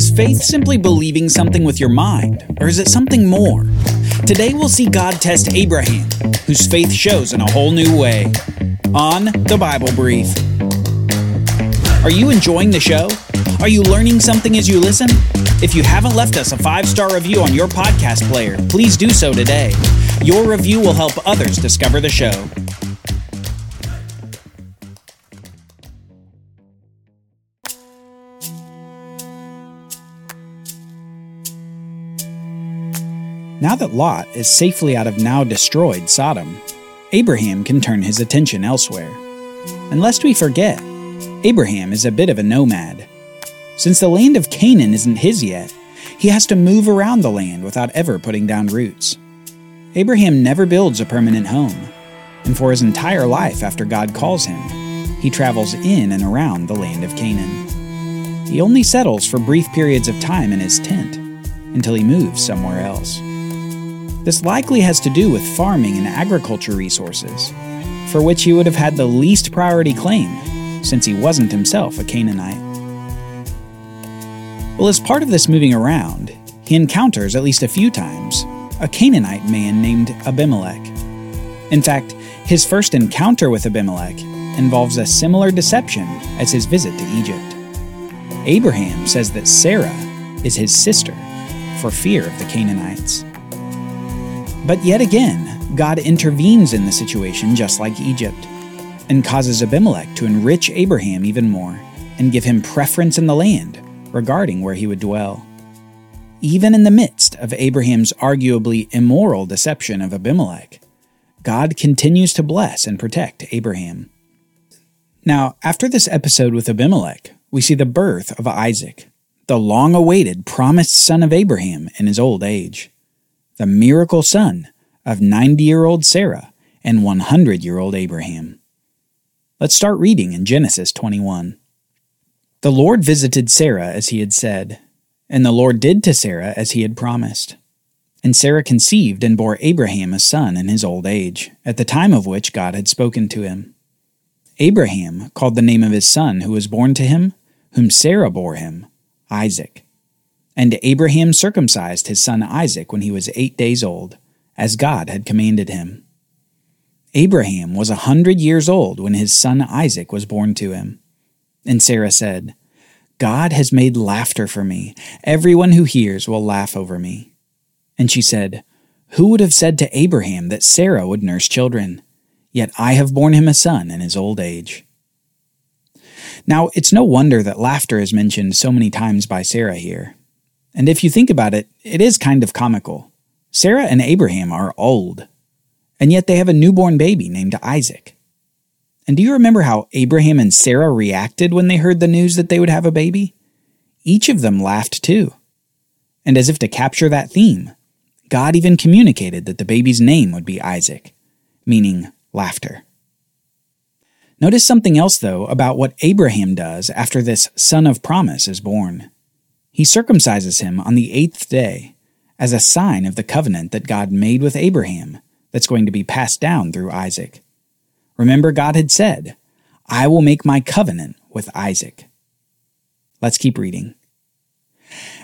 Is faith simply believing something with your mind, or is it something more? Today we'll see God test Abraham, whose faith shows in a whole new way. On the Bible Brief. Are you enjoying the show? Are you learning something as you listen? If you haven't left us a five star review on your podcast player, please do so today. Your review will help others discover the show. Now that Lot is safely out of now destroyed Sodom, Abraham can turn his attention elsewhere. And lest we forget, Abraham is a bit of a nomad. Since the land of Canaan isn't his yet, he has to move around the land without ever putting down roots. Abraham never builds a permanent home, and for his entire life after God calls him, he travels in and around the land of Canaan. He only settles for brief periods of time in his tent until he moves somewhere else. This likely has to do with farming and agriculture resources, for which he would have had the least priority claim, since he wasn't himself a Canaanite. Well, as part of this moving around, he encounters at least a few times a Canaanite man named Abimelech. In fact, his first encounter with Abimelech involves a similar deception as his visit to Egypt. Abraham says that Sarah is his sister for fear of the Canaanites. But yet again, God intervenes in the situation just like Egypt, and causes Abimelech to enrich Abraham even more and give him preference in the land regarding where he would dwell. Even in the midst of Abraham's arguably immoral deception of Abimelech, God continues to bless and protect Abraham. Now, after this episode with Abimelech, we see the birth of Isaac, the long awaited promised son of Abraham in his old age the miracle son of 90 year old Sarah and 100 year old Abraham. Let's start reading in Genesis 21. The Lord visited Sarah as he had said, and the Lord did to Sarah as he had promised. And Sarah conceived and bore Abraham a son in his old age, at the time of which God had spoken to him. Abraham called the name of his son who was born to him, whom Sarah bore him, Isaac. And Abraham circumcised his son Isaac when he was eight days old, as God had commanded him. Abraham was a hundred years old when his son Isaac was born to him. And Sarah said, God has made laughter for me. Everyone who hears will laugh over me. And she said, Who would have said to Abraham that Sarah would nurse children? Yet I have borne him a son in his old age. Now, it's no wonder that laughter is mentioned so many times by Sarah here. And if you think about it, it is kind of comical. Sarah and Abraham are old, and yet they have a newborn baby named Isaac. And do you remember how Abraham and Sarah reacted when they heard the news that they would have a baby? Each of them laughed too. And as if to capture that theme, God even communicated that the baby's name would be Isaac, meaning laughter. Notice something else, though, about what Abraham does after this son of promise is born. He circumcises him on the eighth day as a sign of the covenant that God made with Abraham that's going to be passed down through Isaac. Remember, God had said, I will make my covenant with Isaac. Let's keep reading.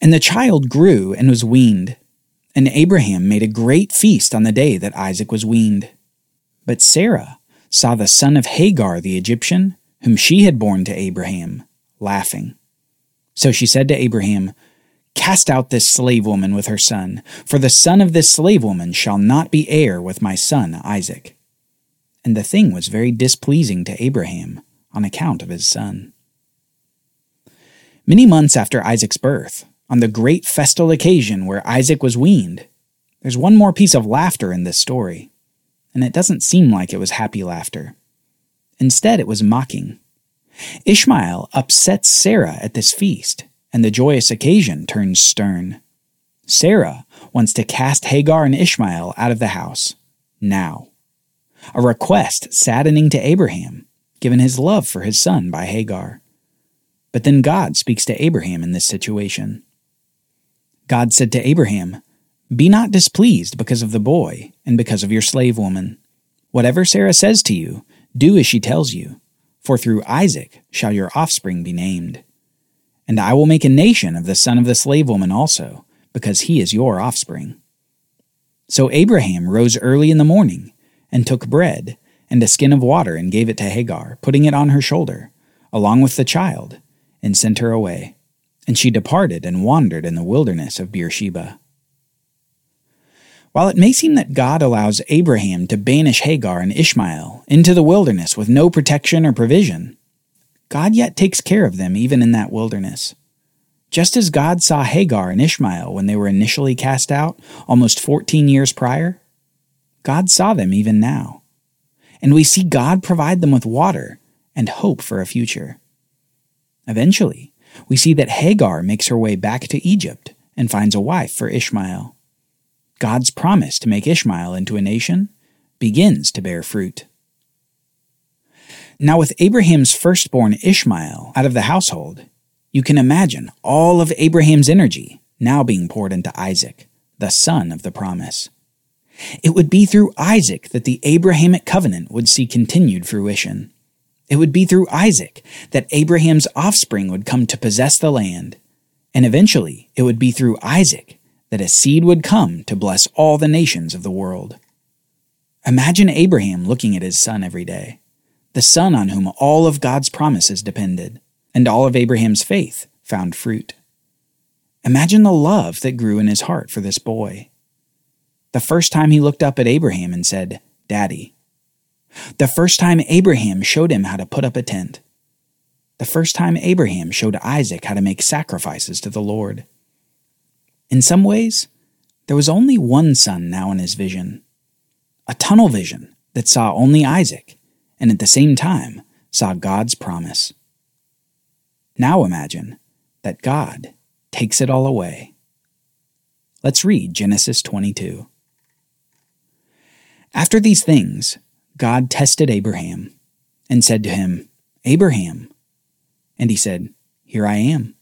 And the child grew and was weaned, and Abraham made a great feast on the day that Isaac was weaned. But Sarah saw the son of Hagar the Egyptian, whom she had borne to Abraham, laughing. So she said to Abraham, Cast out this slave woman with her son, for the son of this slave woman shall not be heir with my son Isaac. And the thing was very displeasing to Abraham on account of his son. Many months after Isaac's birth, on the great festal occasion where Isaac was weaned, there's one more piece of laughter in this story, and it doesn't seem like it was happy laughter. Instead, it was mocking. Ishmael upsets Sarah at this feast, and the joyous occasion turns stern. Sarah wants to cast Hagar and Ishmael out of the house, now. A request saddening to Abraham, given his love for his son by Hagar. But then God speaks to Abraham in this situation. God said to Abraham, Be not displeased because of the boy and because of your slave woman. Whatever Sarah says to you, do as she tells you for through Isaac shall your offspring be named. And I will make a nation of the son of the slave woman also, because he is your offspring. So Abraham rose early in the morning, and took bread, and a skin of water, and gave it to Hagar, putting it on her shoulder, along with the child, and sent her away. And she departed and wandered in the wilderness of Beersheba. While it may seem that God allows Abraham to banish Hagar and Ishmael into the wilderness with no protection or provision, God yet takes care of them even in that wilderness. Just as God saw Hagar and Ishmael when they were initially cast out almost 14 years prior, God saw them even now. And we see God provide them with water and hope for a future. Eventually, we see that Hagar makes her way back to Egypt and finds a wife for Ishmael. God's promise to make Ishmael into a nation begins to bear fruit. Now, with Abraham's firstborn Ishmael out of the household, you can imagine all of Abraham's energy now being poured into Isaac, the son of the promise. It would be through Isaac that the Abrahamic covenant would see continued fruition. It would be through Isaac that Abraham's offspring would come to possess the land. And eventually, it would be through Isaac that a seed would come to bless all the nations of the world. Imagine Abraham looking at his son every day the Son on whom all of God's promises depended, and all of Abraham's faith found fruit. Imagine the love that grew in his heart for this boy. The first time he looked up at Abraham and said, Daddy. The first time Abraham showed him how to put up a tent. The first time Abraham showed Isaac how to make sacrifices to the Lord. In some ways, there was only one son now in his vision a tunnel vision that saw only Isaac and at the same time saw God's promise. Now imagine that God takes it all away. Let's read Genesis 22. After these things, God tested Abraham and said to him, Abraham. And he said, Here I am.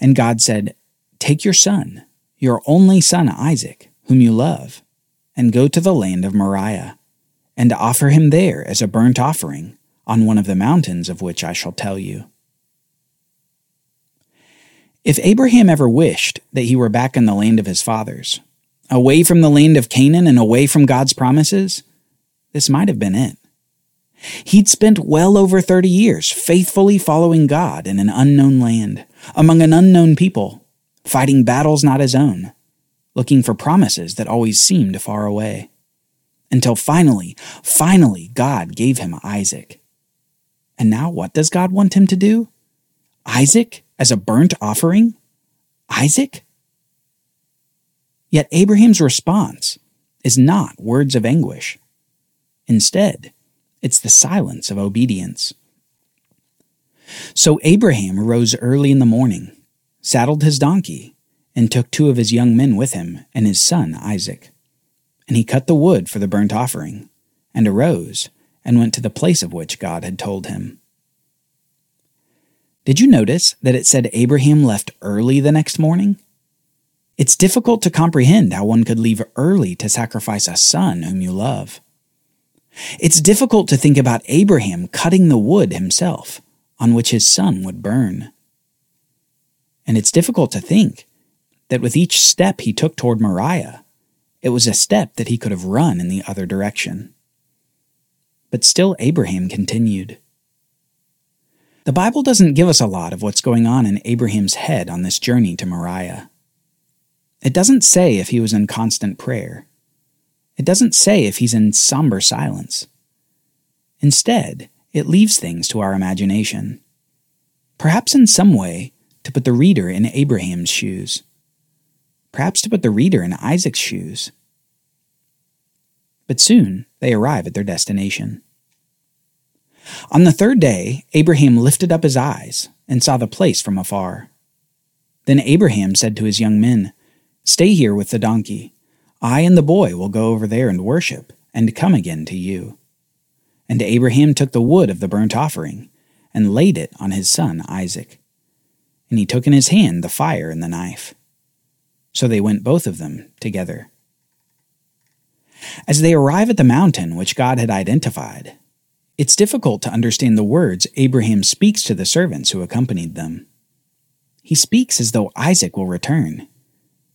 And God said, Take your son, your only son Isaac, whom you love, and go to the land of Moriah and offer him there as a burnt offering on one of the mountains of which I shall tell you. If Abraham ever wished that he were back in the land of his fathers, away from the land of Canaan and away from God's promises, this might have been it. He'd spent well over 30 years faithfully following God in an unknown land, among an unknown people, fighting battles not his own, looking for promises that always seemed far away until finally, finally, God gave him Isaac. And now what does God want him to do? Isaac as a burnt offering? Isaac? Yet Abraham's response is not words of anguish. Instead, it's the silence of obedience. So Abraham rose early in the morning, saddled his donkey, and took two of his young men with him and his son Isaac. And he cut the wood for the burnt offering, and arose, and went to the place of which God had told him. Did you notice that it said Abraham left early the next morning? It's difficult to comprehend how one could leave early to sacrifice a son whom you love. It's difficult to think about Abraham cutting the wood himself, on which his son would burn. And it's difficult to think that with each step he took toward Moriah, it was a step that he could have run in the other direction. But still, Abraham continued. The Bible doesn't give us a lot of what's going on in Abraham's head on this journey to Moriah. It doesn't say if he was in constant prayer. It doesn't say if he's in somber silence. Instead, it leaves things to our imagination. Perhaps in some way to put the reader in Abraham's shoes perhaps to put the reader in Isaac's shoes. But soon they arrive at their destination. On the third day, Abraham lifted up his eyes and saw the place from afar. Then Abraham said to his young men, Stay here with the donkey. I and the boy will go over there and worship, and come again to you. And Abraham took the wood of the burnt offering, and laid it on his son Isaac. And he took in his hand the fire and the knife. So they went both of them together. As they arrive at the mountain which God had identified, it's difficult to understand the words Abraham speaks to the servants who accompanied them. he speaks as though Isaac will return,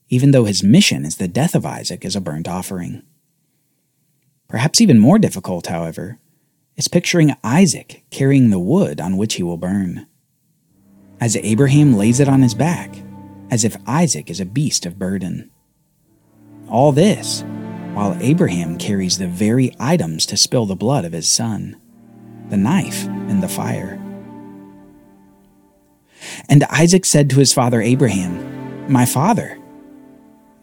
even though his mission is the death of Isaac as a burnt offering. Perhaps even more difficult, however, is picturing Isaac carrying the wood on which he will burn. As Abraham lays it on his back, as if Isaac is a beast of burden. All this while Abraham carries the very items to spill the blood of his son the knife and the fire. And Isaac said to his father Abraham, My father.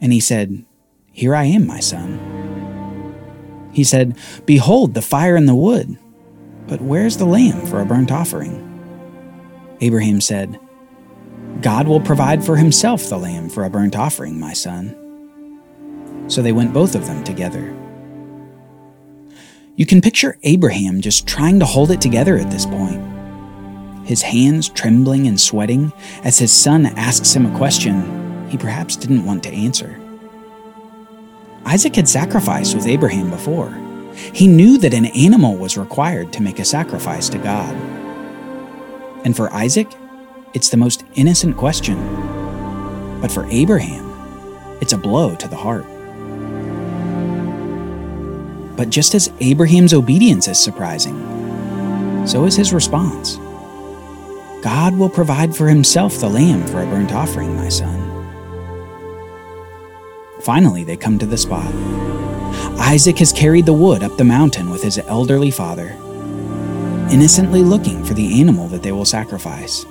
And he said, Here I am, my son. He said, Behold the fire and the wood, but where's the lamb for a burnt offering? Abraham said, God will provide for himself the lamb for a burnt offering, my son. So they went both of them together. You can picture Abraham just trying to hold it together at this point. His hands trembling and sweating as his son asks him a question he perhaps didn't want to answer. Isaac had sacrificed with Abraham before. He knew that an animal was required to make a sacrifice to God. And for Isaac, it's the most innocent question. But for Abraham, it's a blow to the heart. But just as Abraham's obedience is surprising, so is his response. God will provide for himself the lamb for a burnt offering, my son. Finally, they come to the spot. Isaac has carried the wood up the mountain with his elderly father, innocently looking for the animal that they will sacrifice.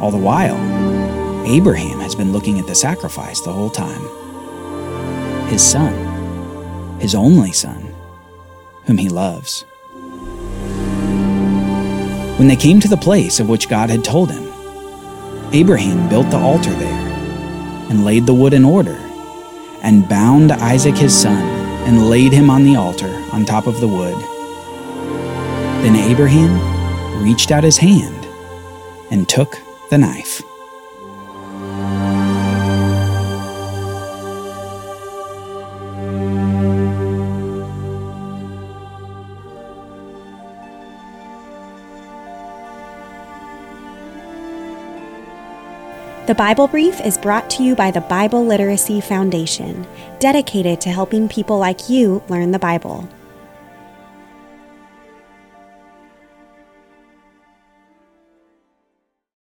All the while, Abraham has been looking at the sacrifice the whole time. His son, his only son, whom he loves. When they came to the place of which God had told him, Abraham built the altar there, and laid the wood in order, and bound Isaac his son, and laid him on the altar on top of the wood. Then Abraham reached out his hand and took the knife. The Bible Brief is brought to you by the Bible Literacy Foundation, dedicated to helping people like you learn the Bible.